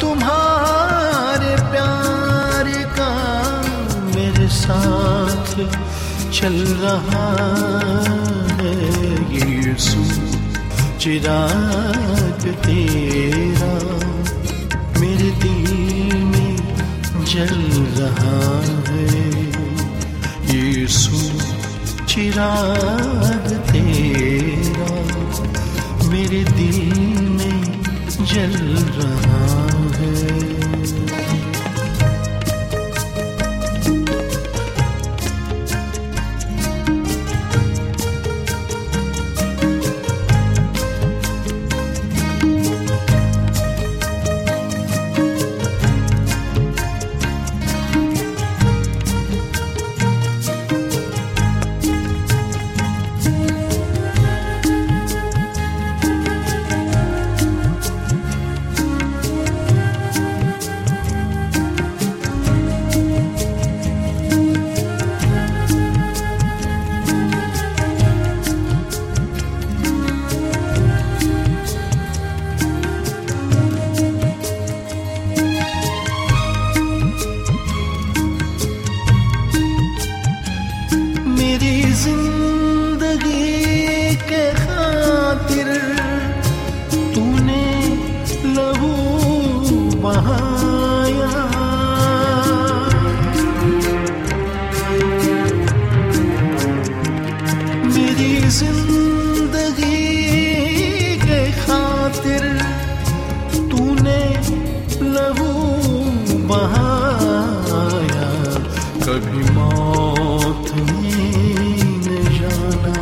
तुम्हारे साथ चल रहा है। यीशु, चिराग तेरा मेरे दिल में जल रहा है। यीशु, चिराग तेरा मेरे दिल जल रहा है। कभी मौत न जाना।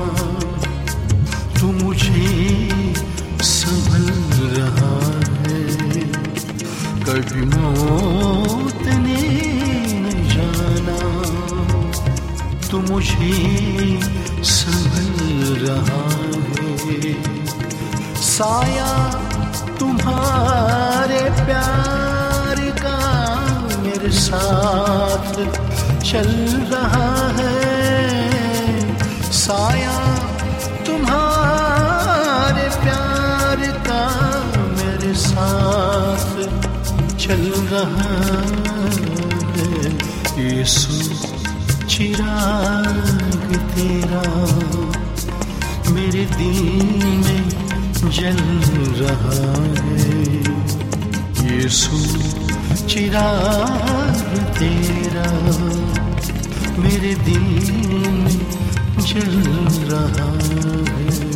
तू मुझे संभल रहा है। कभी मौत ने जाना। तू मुझे संभल रहा है। साया तुम्हारे प्यार का मेरे साथ चल रहा है। साया तुम्हारे प्यार का मेरे साथ चल रहा है। यीशु, चिराग तेरा मेरे दिल में जल रहा है। यीशु, चिराग तेरा मेरे दिल में जल रहा है।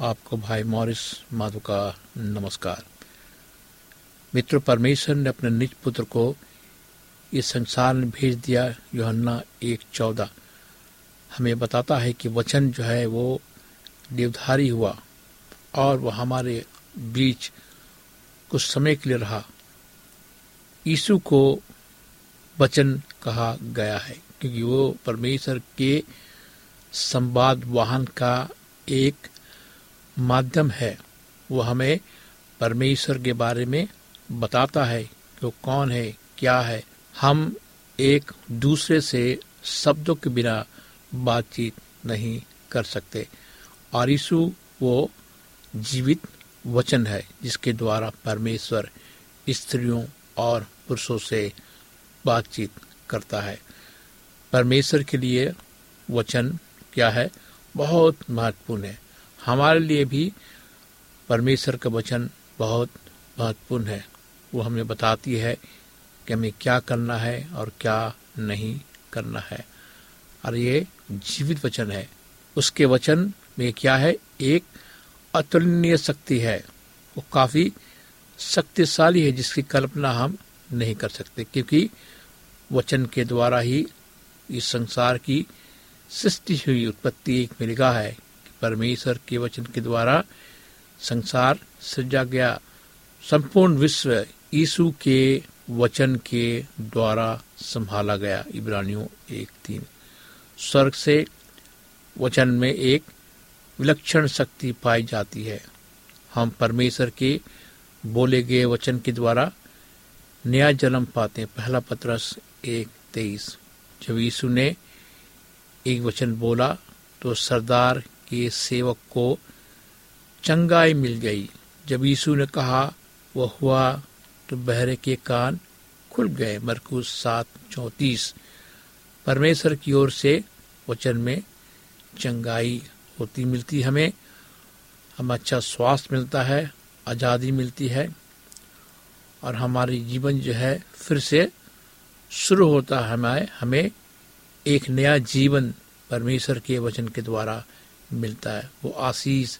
आपको भाई मॉरिस माधु का नमस्कार। मित्र परमेश्वर ने अपने निज पुत्र को इस संसार में भेज दिया, योहन्ना एक चौदह। हमें बताता है कि वचन जो है वो देवधारी हुआ और वह हमारे बीच कुछ समय के लिए रहा। यीशु को वचन कहा गया है, क्योंकि वो परमेश्वर के संवाद वाहन का एक माध्यम है। वो हमें परमेश्वर के बारे में बताता है कि वो कौन है, क्या है। हम एक दूसरे से शब्दों के बिना बातचीत नहीं कर सकते। और यीशु वो जीवित वचन है, जिसके द्वारा परमेश्वर स्त्रियों और पुरुषों से बातचीत करता है। परमेश्वर के लिए वचन क्या है? बहुत महत्वपूर्ण है। हमारे लिए भी परमेश्वर का वचन बहुत महत्वपूर्ण है। वो हमें बताती है कि हमें क्या करना है और क्या नहीं करना है। और ये जीवित वचन है। उसके वचन में क्या है? एक अतुलनीय शक्ति है। वो काफ़ी शक्तिशाली है, जिसकी कल्पना हम नहीं कर सकते, क्योंकि वचन के द्वारा ही इस संसार की सृष्टि हुई, उत्पत्ति एक मिलगा है। परमेश्वर के वचन के द्वारा संसार सृजा गया। संपूर्ण विश्व यीशु के वचन के द्वारा संभाला गया। इब्रानियों एक तीन। स्वर्ग से वचन में एक विलक्षण शक्ति पाई जाती है। हम परमेश्वर के बोले गए वचन के द्वारा नया जन्म पाते हैं। पहला पत्रस एक तेईस। जब यीशु ने एक वचन बोला तो सरदार के सेवक को चंगाई मिल गई। जब यीशु ने कहा, वह हुआ तो बहरे के कान खुल गए। मरकुस सात चौतीस। परमेश्वर की ओर से वचन में चंगाई होती मिलती हमें। हम अच्छा स्वास्थ्य मिलता है, आज़ादी मिलती है और हमारी जीवन जो है फिर से शुरू होता है हमें हमें एक नया जीवन परमेश्वर के वचन के द्वारा मिलता है। वो आशीष,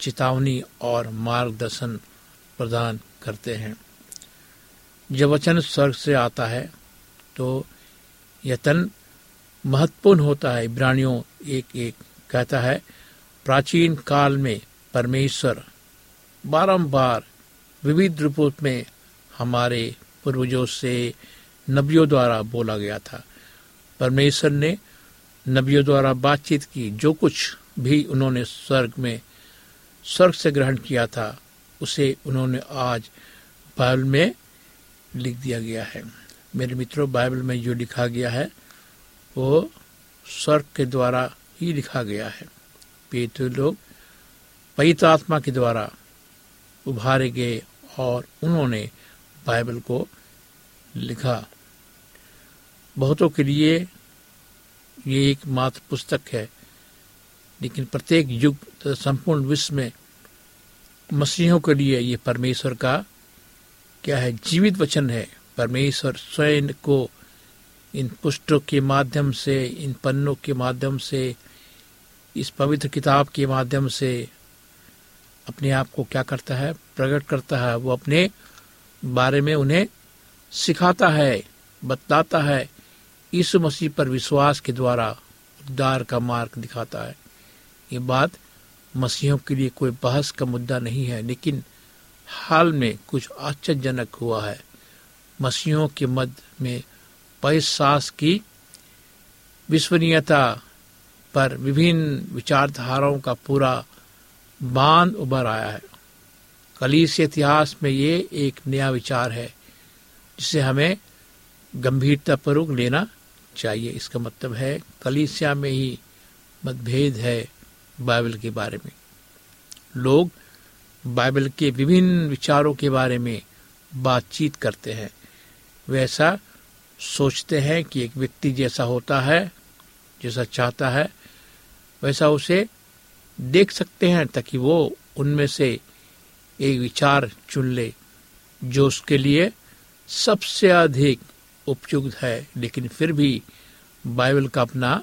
चेतावनी और मार्गदर्शन प्रदान करते हैं। जब वचन स्वर्ग से आता है तो यतन महत्वपूर्ण होता है। इब्रानियों एक एक कहता है, प्राचीन काल में परमेश्वर बारंबार विविध रूपों में हमारे पूर्वजों से नबियों द्वारा बोला गया था। परमेश्वर ने नबियों द्वारा बातचीत की जो कुछ भी उन्होंने स्वर्ग में, स्वर्ग से ग्रहण किया था, उसे उन्होंने आज बाइबल में लिख दिया गया है। मेरे मित्रों, बाइबल में जो लिखा गया है, वो स्वर्ग के द्वारा ही लिखा गया है। पेतु लोग पवित्र आत्मा के द्वारा उभारे गए और उन्होंने बाइबल को लिखा। बहुतों के लिए ये एक मात्र पुस्तक है लेकिन प्रत्येक युग तथा संपूर्ण विश्व में मसीहों के लिए ये परमेश्वर का क्या है, जीवित वचन है। परमेश्वर स्वयं को इन पुस्तकों के माध्यम से, इन पन्नों के माध्यम से, इस पवित्र किताब के माध्यम से अपने आप को क्या करता है, प्रकट करता है। वो अपने बारे में उन्हें सिखाता है बतलाता है। यीशु मसीह पर विश्वास के द्वारा उद्धार का मार्ग दिखाता है। ये बात मसीहों के लिए कोई बहस का मुद्दा नहीं है, लेकिन हाल में कुछ आश्चर्यजनक हुआ है। मसीहों के मध्य में पैसास की विश्वनीयता पर विभिन्न विचारधाराओं का पूरा बाँध उभर आया है। कलीस इतिहास में ये एक नया विचार है, जिसे हमें गंभीरतापूर्वक लेना चाहिए। इसका मतलब है, कलीसिया में ही मतभेद है। बाइबल के बारे में। लोग बाइबल के विभिन्न विचारों के बारे में बातचीत करते हैं। वैसा सोचते हैं कि एक व्यक्ति जैसा होता है, जैसा चाहता है, वैसा उसे देख सकते हैं ताकि वो उनमें से एक विचार चुन ले, जो उसके लिए सबसे अधिक उपयुक्त है। लेकिन फिर भी बाइबल का अपना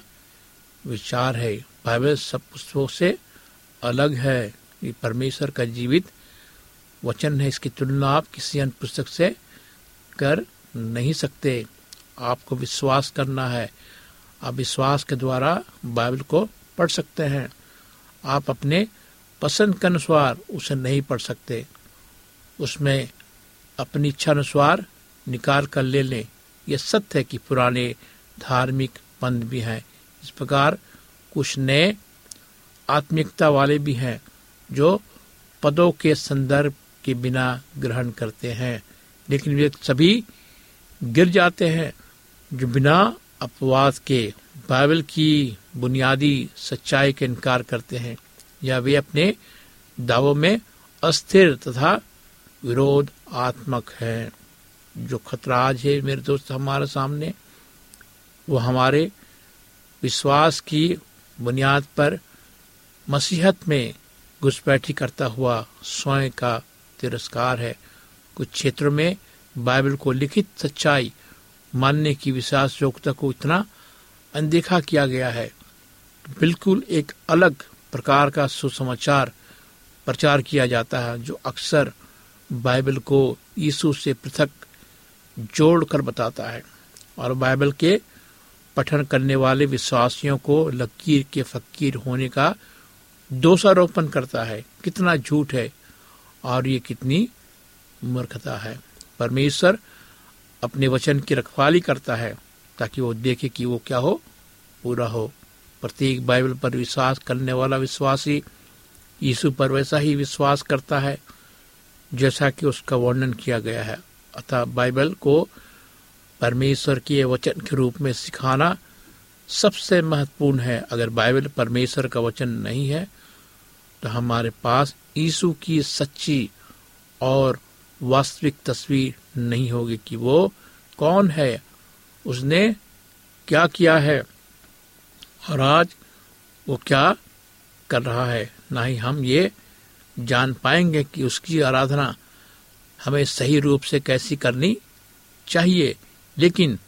विचार है। बाइबल सब पुस्तकों से अलग है ये परमेश्वर का जीवित वचन है। इसकी तुलना आप किसी अन्य पुस्तक से कर नहीं सकते। आपको विश्वास करना है। आप विश्वास के द्वारा बाइबल को पढ़ सकते हैं। आप अपने पसंद के अनुसार उसे नहीं पढ़ सकते। उसमें अपनी इच्छा अनुसार निकाल कर ले लें। यह सत्य है कि पुराने धार्मिक पंथ भी हैं। इस प्रकार कुछ नए आत्मिकता वाले भी हैं, जो पदों के संदर्भ के बिना ग्रहण करते हैं। लेकिन वे सभी गिर जाते हैं, जो बिना अपवाद के बाइबल की बुनियादी सच्चाई का इनकार करते हैं, या वे अपने दावों में अस्थिर तथा विरोध आत्मक है। जो खतरा आज है मेरे दोस्त हमारे सामने, वो हमारे विश्वास की बुनियाद पर मसीहत में घुसपैठी करता हुआ स्वयं का तिरस्कार है। कुछ क्षेत्रों में बाइबल को लिखित सच्चाई मानने की विश्वास योग्यता को इतना अनदेखा किया गया है। बिल्कुल एक अलग प्रकार का सुसमाचार प्रचार किया जाता है, जो अक्सर बाइबल को यीशु से पृथक जोड़कर बताता है। और बाइबल के पठन करने वाले विश्वासियों को लकीर के फकीर होने का दोषारोपण करता है। कितना झूठ है और ये कितनी मूर्खता है। परमेश्वर अपने वचन की रखवाली करता है ताकि वो देखे कि वो क्या हो पूरा हो। प्रत्येक बाइबल पर विश्वास करने वाला विश्वासी यीशु पर वैसा ही विश्वास करता है जैसा कि उसका वर्णन किया गया है। अतः बाइबल को परमेश्वर के वचन के रूप में सिखाना सबसे महत्वपूर्ण है। अगर बाइबल परमेश्वर का वचन नहीं है तो हमारे पास यीशु की सच्ची और वास्तविक तस्वीर नहीं होगी कि वो कौन है, उसने क्या किया है और आज वो क्या कर रहा है। ना ही हम ये जान पाएँगे कि उसकी आराधना हमें सही रूप से कैसी करनी चाहिए। लेकिन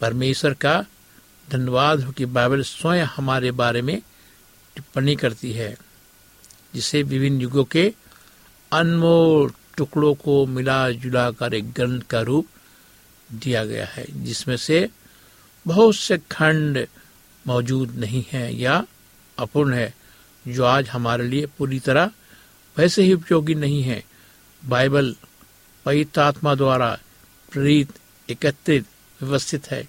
परमेश्वर का धन्यवाद हो कि बाइबल स्वयं हमारे बारे में टिप्पणी करती है जिसे विभिन्न युगों के अनमोल टुकड़ों को मिला जुला कर एक ग्रंथ का रूप दिया गया है, जिसमें से बहुत से खंड मौजूद नहीं है या अपूर्ण है, जो आज हमारे लिए पूरी तरह वैसे ही उपयोगी नहीं है। बाइबल पवित्र आत्मा द्वारा प्रेरित, एकत्रित व्यवस्थित है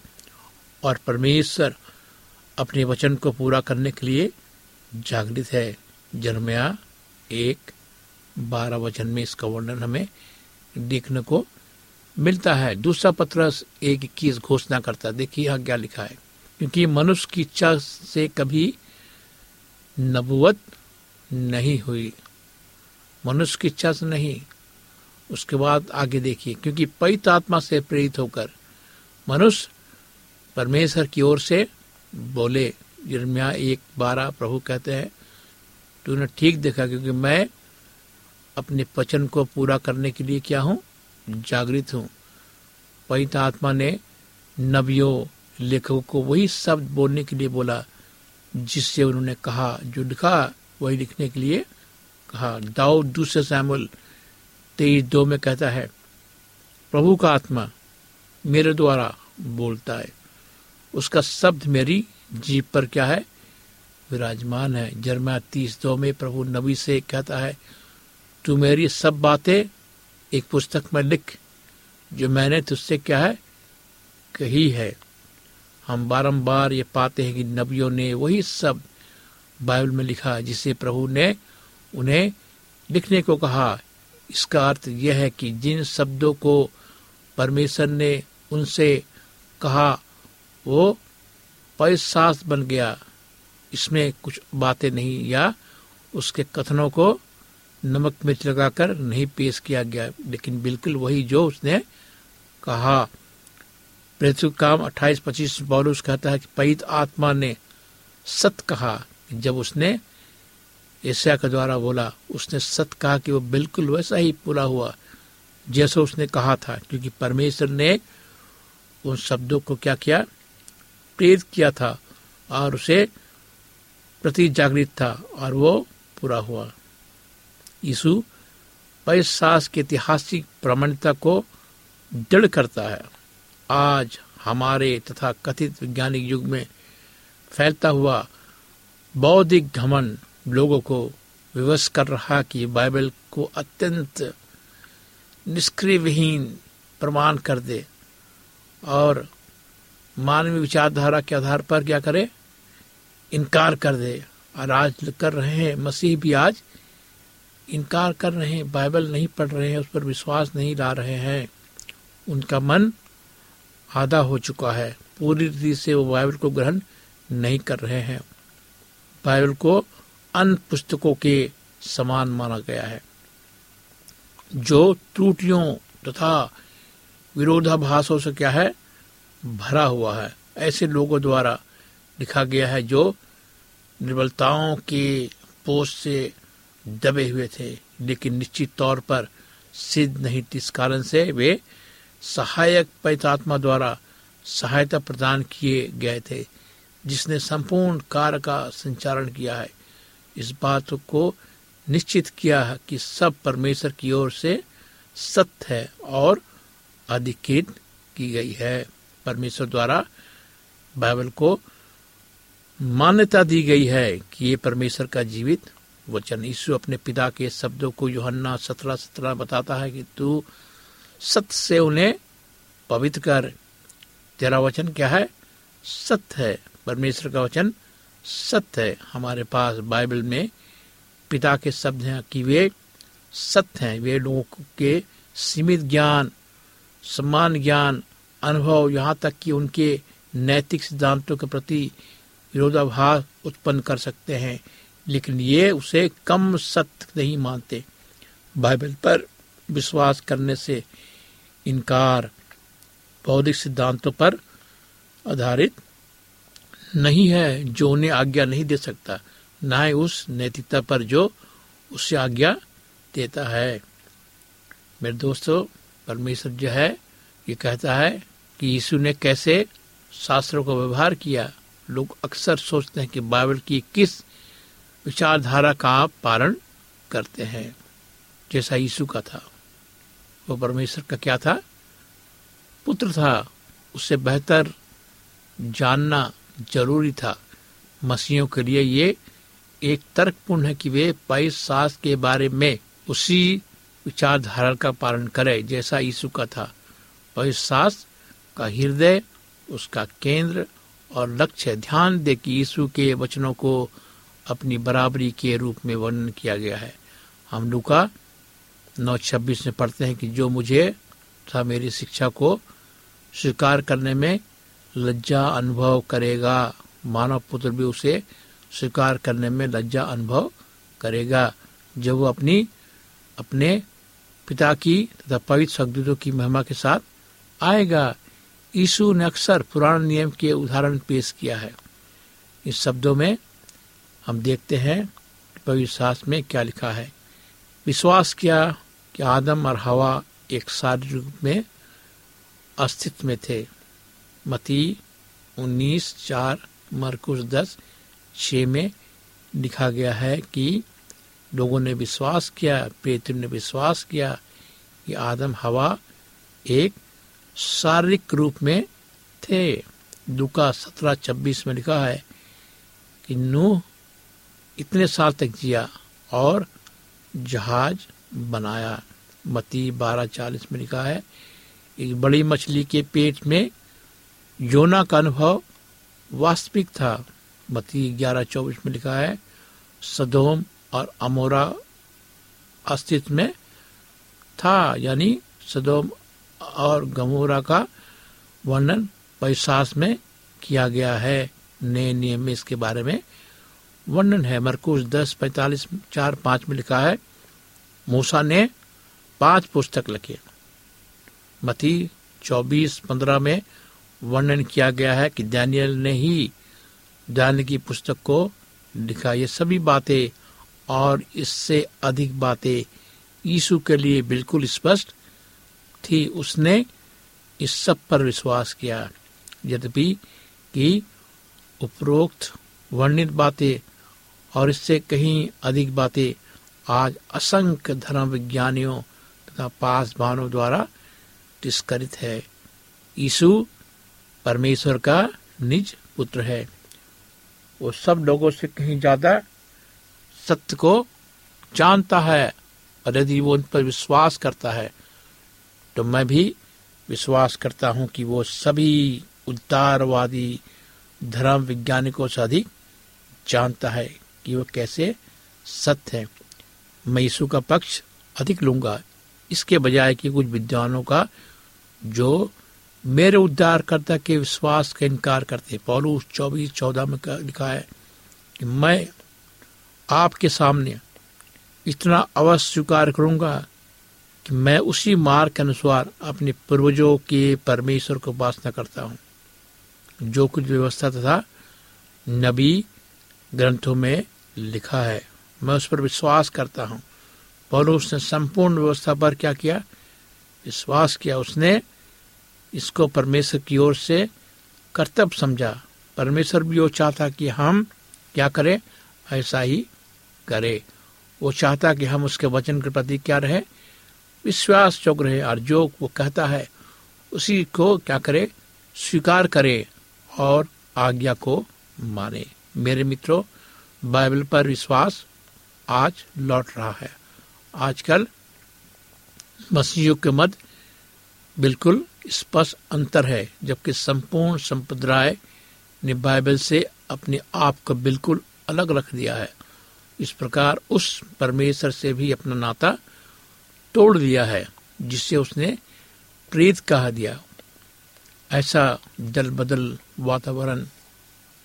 और परमेश्वर अपने वचन को पूरा करने के लिए जागृत है। जन्मया एक, बारह वचन में इसका वर्णन हमें देखने को मिलता है। दूसरा पत्र एक इक्कीस घोषणा करता है। देखिए यहाँ क्या लिखा है। क्योंकि मनुष्य की इच्छा से कभी नबुवत नहीं हुई। मनुष्य की इच्छा से नहीं। उसके बाद आगे देखिए, क्योंकि पवित्र आत्मा से प्रेरित होकर मनुष्य परमेश्वर की ओर से बोले यर्मिया एक बारह प्रभु कहते हैं, तूने ठीक देखा क्योंकि मैं अपने वचन को पूरा करने के लिए क्या हूँ? जागृत हूँ। पवित्र आत्मा ने नबियों, लेखकों को वही शब्द बोलने के लिए बोला, जिससे उन्होंने कहा, जो लिखा, वही लिखने के लिए कहा। दाऊद दूसरे सैमुल तेईस दो में कहता है, प्रभु का आत्मा मेरे द्वारा बोलता है। उसका शब्द मेरी जीप पर क्या है? विराजमान है। जर्मा तीस दो में प्रभु नबी से कहता है, तू मेरी सब बातें एक पुस्तक में लिख, जो मैंने तुझसे क्या है? कही है। हम बारंबार ये पाते हैं कि नबियों ने वही सब बाइबल में लिखा, जिसे प्रभु ने उन्हें लिखने को कहा। इसका अर्थ यह है कि जिन शब्दों को परमेश्वर ने उनसे कहा, वो पैसास बन गया। इसमें कुछ बातें नहीं या उसके कथनों को नमक मिर्च लगाकर नहीं पेश किया गया। लेकिन बिल्कुल वही जो उसने कहा। प्रेतु काम अट्ठाईस पच्चीस पौलुस कहता है कि पवित आत्मा ने सत कहा। जब उसने एशिया के द्वारा बोला, उसने सत कहा कि वो बिल्कुल वैसा ही पूरा हुआ, जैसे उसने कहा था, क्योंकि परमेश्वर ने उन शब्दों को क्या किया? प्रेरित किया था और उसे प्रति जागृत था और वो पूरा हुआ। यीशु सास की ऐतिहासिक प्रमाणिकता को दृढ़ करता है। आज हमारे तथा कथित वैज्ञानिक युग में फैलता हुआ बौद्धिक घमन लोगों को विवश कर रहा कि बाइबल को अत्यंत निष्क्रिय विहीन प्रमाण कर दे। और मानवीय विचारधारा के आधार पर क्या करे? इनकार कर दे। और आज कर रहे हैं, मसीह भी आज इनकार कर रहे हैं, बाइबल नहीं पढ़ रहे हैं, उस पर विश्वास नहीं ला रहे हैं। उनका मन आधा हो चुका है। पूरी रीति से वो बाइबल को ग्रहण नहीं कर रहे हैं। बाइबल को अन्य पुस्तकों के समान माना गया है। जो त्रुटियों तथा विरोधाभासों से क्या है? भरा हुआ है। ऐसे लोगों द्वारा लिखा गया है जो निर्बलताओं के पोष से दबे हुए थे, लेकिन निश्चित तौर पर सिद्ध नहीं इस कारण से वे सहायक पैतात्मा द्वारा सहायता प्रदान किए गए थे, जिसने संपूर्ण कार्य का संचालन किया है। इस बात को निश्चित किया है कि सब परमेश्वर की ओर से सत्य है और अधिकृत की गई है। परमेश्वर द्वारा बाइबल को मान्यता दी गई है कि ये परमेश्वर का जीवित वचन। यीशु अपने पिता के शब्दों को योहन्ना सत्रह सत्रह बताता है कि तू सत्य से उन्हें पवित्र कर। तेरा वचन क्या है? सत्य है। परमेश्वर का वचन सत्य है। हमारे पास बाइबल में पिता के शब्द हैं कि वे सत्य हैं। वे लोगों के सीमित ज्ञान सम्मान, ज्ञान, अनुभव यहाँ तक कि उनके नैतिक सिद्धांतों के प्रति विरोधाभास उत्पन्न कर सकते हैं, लेकिन ये उसे कम सत्य नहीं मानते। बाइबल पर विश्वास करने से इनकार बौद्धिक सिद्धांतों पर आधारित नहीं है जो उन्हें आज्ञा नहीं दे सकता, न ही उस नैतिकता पर जो उससे आज्ञा देता है। मेरे दोस्तों परमेश्वर जो है, ये कहता है कि यीशु ने कैसे शास्त्रों का व्यवहार किया। लोग अक्सर सोचते हैं कि बाइबल की किस विचारधारा का पालन करते हैं, जैसा यीशु का था। वो परमेश्वर का क्या था? पुत्र था। उससे बेहतर जानना ज़रूरी था। मसीहों के लिए ये एक तर्कपूर्ण है कि वे बाईस सास के बारे में उसी विचारधारा का पालन करे जैसा यीशु का था। सास का हृदय, उसका केंद्र और लक्ष्य, ध्यान दे कि यीशु के वचनों को अपनी बराबरी के रूप में वर्णन किया गया है। हम लुका नौ छब्बीस में पढ़ते हैं कि जो मुझे तथा मेरी शिक्षा को स्वीकार करने में लज्जा अनुभव करेगा, मानव पुत्र भी उसे स्वीकार करने में लज्जा अनुभव करेगा। जब वो अपनी, अपने पिता की तथा पवित्र शब्दों की महिमा के साथ आएगा। यीशु ने अक्सर पुराने नियम के उदाहरण पेश किया है। इस शब्दों में हम देखते हैं पवित्र शास्त्र में क्या लिखा है। विश्वास किया कि आदम और हवा एक शारीरिक रूप में अस्तित्व में थे। मती उन्नीस चार मरकुश दस छ में लिखा गया है कि लोगों ने विश्वास किया पेत्र ने विश्वास किया कि आदम, हवा एक शारीरिक रूप में थे। दुका सत्रह छब्बीस में लिखा है कि नूह इतने साल तक जिया और जहाज़ बनाया। मती बारह चालीस में लिखा है, एक बड़ी मछली के पेट में योना का अनुभव वास्तविक था। मती ग्यारह चौबीस में लिखा है, सदोम और अमोरा अस्तित्व में था, यानी सदोम और गमोरा का वर्णन पैसास में किया गया है। नए नियम में इसके बारे में वर्णन है। मरकूज दस, पैतालीस, चार, पाँच में लिखा है, मूसा ने पाँच पुस्तक लिखे मती चौबीस, पंद्रह में वर्णन किया गया है कि डैनियल ने ही दान की पुस्तक को लिखा। ये सभी बातें और इससे अधिक बातें यीशु के लिए बिल्कुल स्पष्ट थी। उसने इस सब पर विश्वास किया, यद्यपि कि उपरोक्त वर्णित बातें और इससे कहीं अधिक बातें आज असंख्य धर्म विज्ञानियों तथा पासवानों द्वारा तिरस्कृत है। यीशु परमेश्वर का निज पुत्र है। वो सब लोगों से कहीं ज़्यादा सत्य को जानता है और यदि वो उन पर विश्वास करता है तो मैं भी विश्वास करता हूँ कि वो सभी उदारवादी धर्म वैज्ञानिकों से अधिक जानता है कि वो कैसे सत्य है। मैं यीशु का पक्ष अधिक लूँगा। इसके बजाय कि कुछ विद्वानों का जो मेरे उद्धारकर्ता के विश्वास का इनकार करते पौलूस चौबीस चौदह में लिखा है कि मैं आपके सामने इतना अवश्य स्वीकार करूँगा कि मैं उसी मार्ग के अनुसार अपने पूर्वजों के परमेश्वर को उपासना करता हूँ। जो कुछ व्यवस्था तथा नबी ग्रंथों में लिखा है, मैं उस पर विश्वास करता हूँ। पौलुस ने संपूर्ण व्यवस्था पर क्या किया? विश्वास किया। उसने इसको परमेश्वर की ओर से कर्तव्य समझा। परमेश्वर भी वो चाहता कि हम क्या करें? ऐसा ही करे। वो चाहता कि हम उसके वचन के प्रति क्या रहे? विश्वास चौक रहे। और जो वो कहता है, उसी को क्या करे? स्वीकार करे और आज्ञा को माने। मेरे मित्रों, बाइबल पर विश्वास आज लौट रहा है। आजकल मसीह के मध्य बिल्कुल स्पष्ट अंतर है, जबकि संपूर्ण संप्रदाय ने बाइबल से अपने आप को बिल्कुल अलग रख दिया है। इस प्रकार उस परमेश्वर से भी अपना नाता तोड़ दिया है जिससे उसने प्रेत कहा दिया। ऐसा दल बदल वातावरण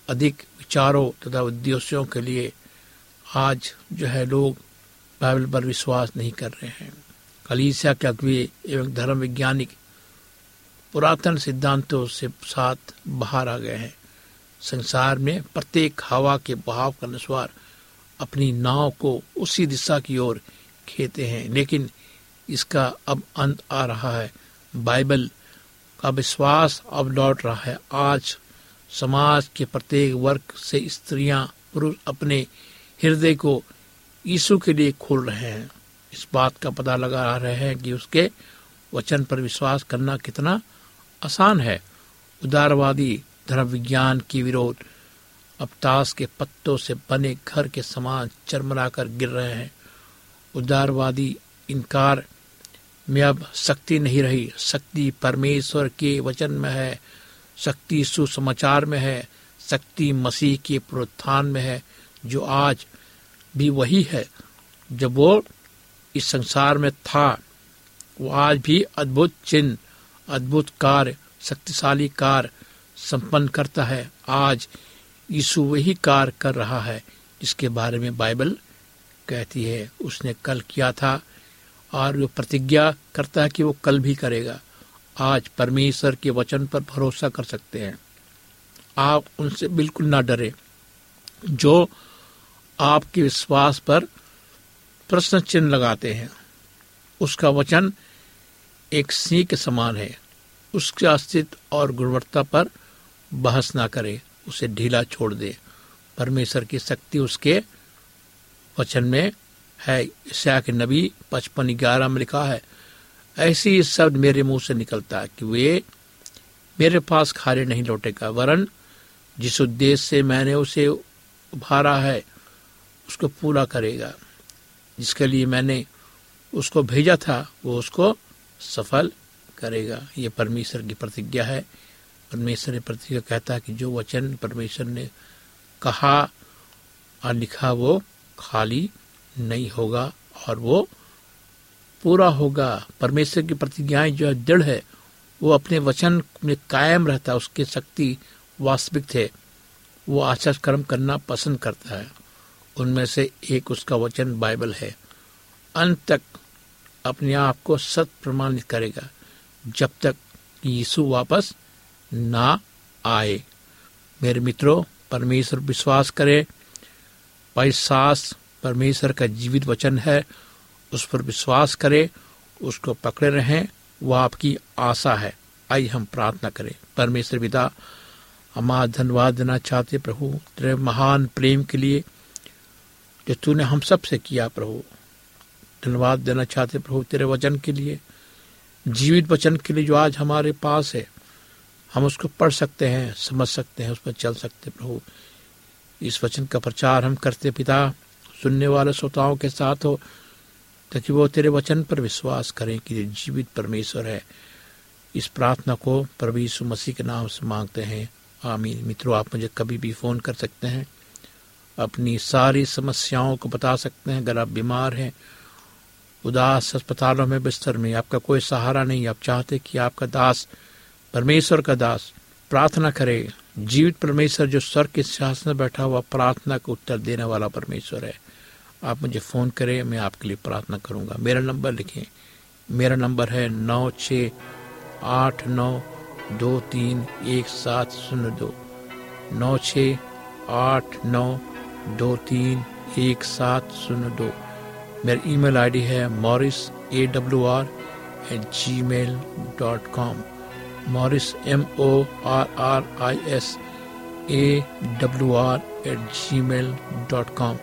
अधिक विचारों तथा उद्देश्यों के लिए आज जो है लोग बाइबल पर विश्वास नहीं कर रहे हैं। कलीसिया के अगवे एवं धर्म वैज्ञानिक पुरातन सिद्धांतों से साथ बाहर आ गए हैं। संसार में प्रत्येक हवा के बहाव का अनुसार अपनी नाव को उसी दिशा की ओर खेते हैं। लेकिन इसका अब अंत आ रहा है। बाइबल का विश्वास अब लौट रहा है। आज समाज के प्रत्येक वर्ग से स्त्रियाँ पुरुष अपने हृदय को यीशु के लिए खोल रहे हैं। इस बात का पता लगा रहे हैं कि उसके वचन पर विश्वास करना कितना आसान है। उदारवादी धर्म विज्ञान की विरोध अब ताश के पत्तों से बने घर के समान चरमराकर गिर रहे हैं। उदारवादी इनकार, में अब शक्ति नहीं रही। शक्ति परमेश्वर के वचन में है। शक्ति सुसमाचार में है। शक्ति मसीह के प्रोत्थान में है। जो आज भी वही है। जब वो इस संसार में था, वो आज भी अद्भुत चिन्ह, अद्भुत कार्य, शक्तिशाली कार्य संपन्न करता है। आज यीशु वही कार्य कर रहा है, जिसके बारे में बाइबल कहती है, उसने कल किया था और वो प्रतिज्ञा करता है कि वो कल भी करेगा। आज परमेश्वर के वचन पर भरोसा कर सकते हैं। आप उनसे बिल्कुल ना डरे। जो आपके विश्वास पर प्रश्न चिन्ह लगाते हैं, उसका वचन एक सिंह के समान है। उसके अस्तित्व और गुणवत्ता पर बहस ना करे। उसे ढीला छोड़ दे। परमेश्वर की शक्ति उसके वचन में है। ईसा के नबी पचपन ग्यारह में लिखा है, ऐसी शब्द मेरे मुँह से निकलता है कि वे मेरे पास खारे नहीं लौटेगा, वरन जिस उद्देश्य से मैंने उसे उभारा है, उसको पूरा करेगा। जिसके लिए मैंने उसको भेजा था, वो उसको सफल करेगा। ये परमेश्वर की प्रतिज्ञा है। परमेश्वर ने प्रतिज्ञा कहता है कि जो वचन परमेश्वर ने कहा और लिखा, वो खाली नहीं होगा और वो पूरा होगा। परमेश्वर की प्रतिज्ञाएँ जो दृढ़ है, वो अपने वचन में कायम रहता है, उसकी शक्ति वास्तविक थे। वो आशा कर्म करना पसंद करता है। उनमें से एक उसका वचन बाइबल है। अंत तक अपने आप को सत प्रमाणित करेगा। जब तक यीशु वापस ना आए। मेरे मित्रों, परमेश्वर विश्वास करे पैसास परमेश्वर का जीवित वचन है, उस पर विश्वास करे, उसको पकड़े रहें वह आपकी आशा है। आइए हम प्रार्थना करें। परमेश्वर पिता हमारा धन्यवाद देना चाहते प्रभु, तेरे महान प्रेम के लिए जो तूने हम सबसे किया प्रभु। धन्यवाद देना चाहते प्रभु तेरे वचन के लिए, जीवित वचन के लिए जो आज हमारे पास है। हम उसको पढ़ सकते हैं, समझ सकते हैं उस पर चल सकते प्रभु। इस वचन का प्रचार हम करते पिता, सुनने वाले श्रोताओं के साथ हो, ताकि वो तेरे वचन पर विश्वास करें कि जीवित परमेश्वर है, इस प्रार्थना को प्रभु यीशु मसीह के नाम से मांगते हैं। आमीन। मित्रों, आप मुझे कभी भी फ़ोन कर सकते हैं, अपनी सारी समस्याओं को बता सकते हैं, अगर आप बीमार हैं, उदास अस्पतालों में, बिस्तर में, आपका कोई सहारा नहीं, आप चाहते कि आपका दास परमेश्वर का दास, प्रार्थना करे। जीवित परमेश्वर जो स्वर के सिंहासन बैठा हुआ प्रार्थना का उत्तर देने वाला परमेश्वर है। आप मुझे फ़ोन करें, मैं आपके लिए प्रार्थना करूँगा। मेरा नंबर लिखें। मेरा नंबर है नौ छ आठ नौ दो तीन एक सात शून्य दो। नौ छ आठ नौ दो तीन एक सात शून्य दो। मेरा ईमेल आईडी है Morris A W R at gmail dot com Morris M O R R I S A W R at gmail dot com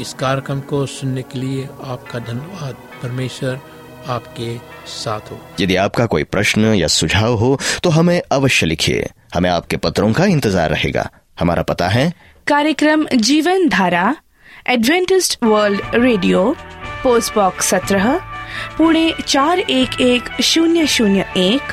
इस कार्यक्रम को सुनने के लिए आपका धन्यवाद। परमेश्वर आपके साथ हो। यदि आपका कोई प्रश्न या सुझाव हो तो हमें अवश्य लिखिए। हमें आपके पत्रों का इंतज़ार रहेगा। हमारा पता है। कार्यक्रम Jeevan Dhara Adventist world radio post box सत्रह पुणे चार एक एक शून्य शून्य एक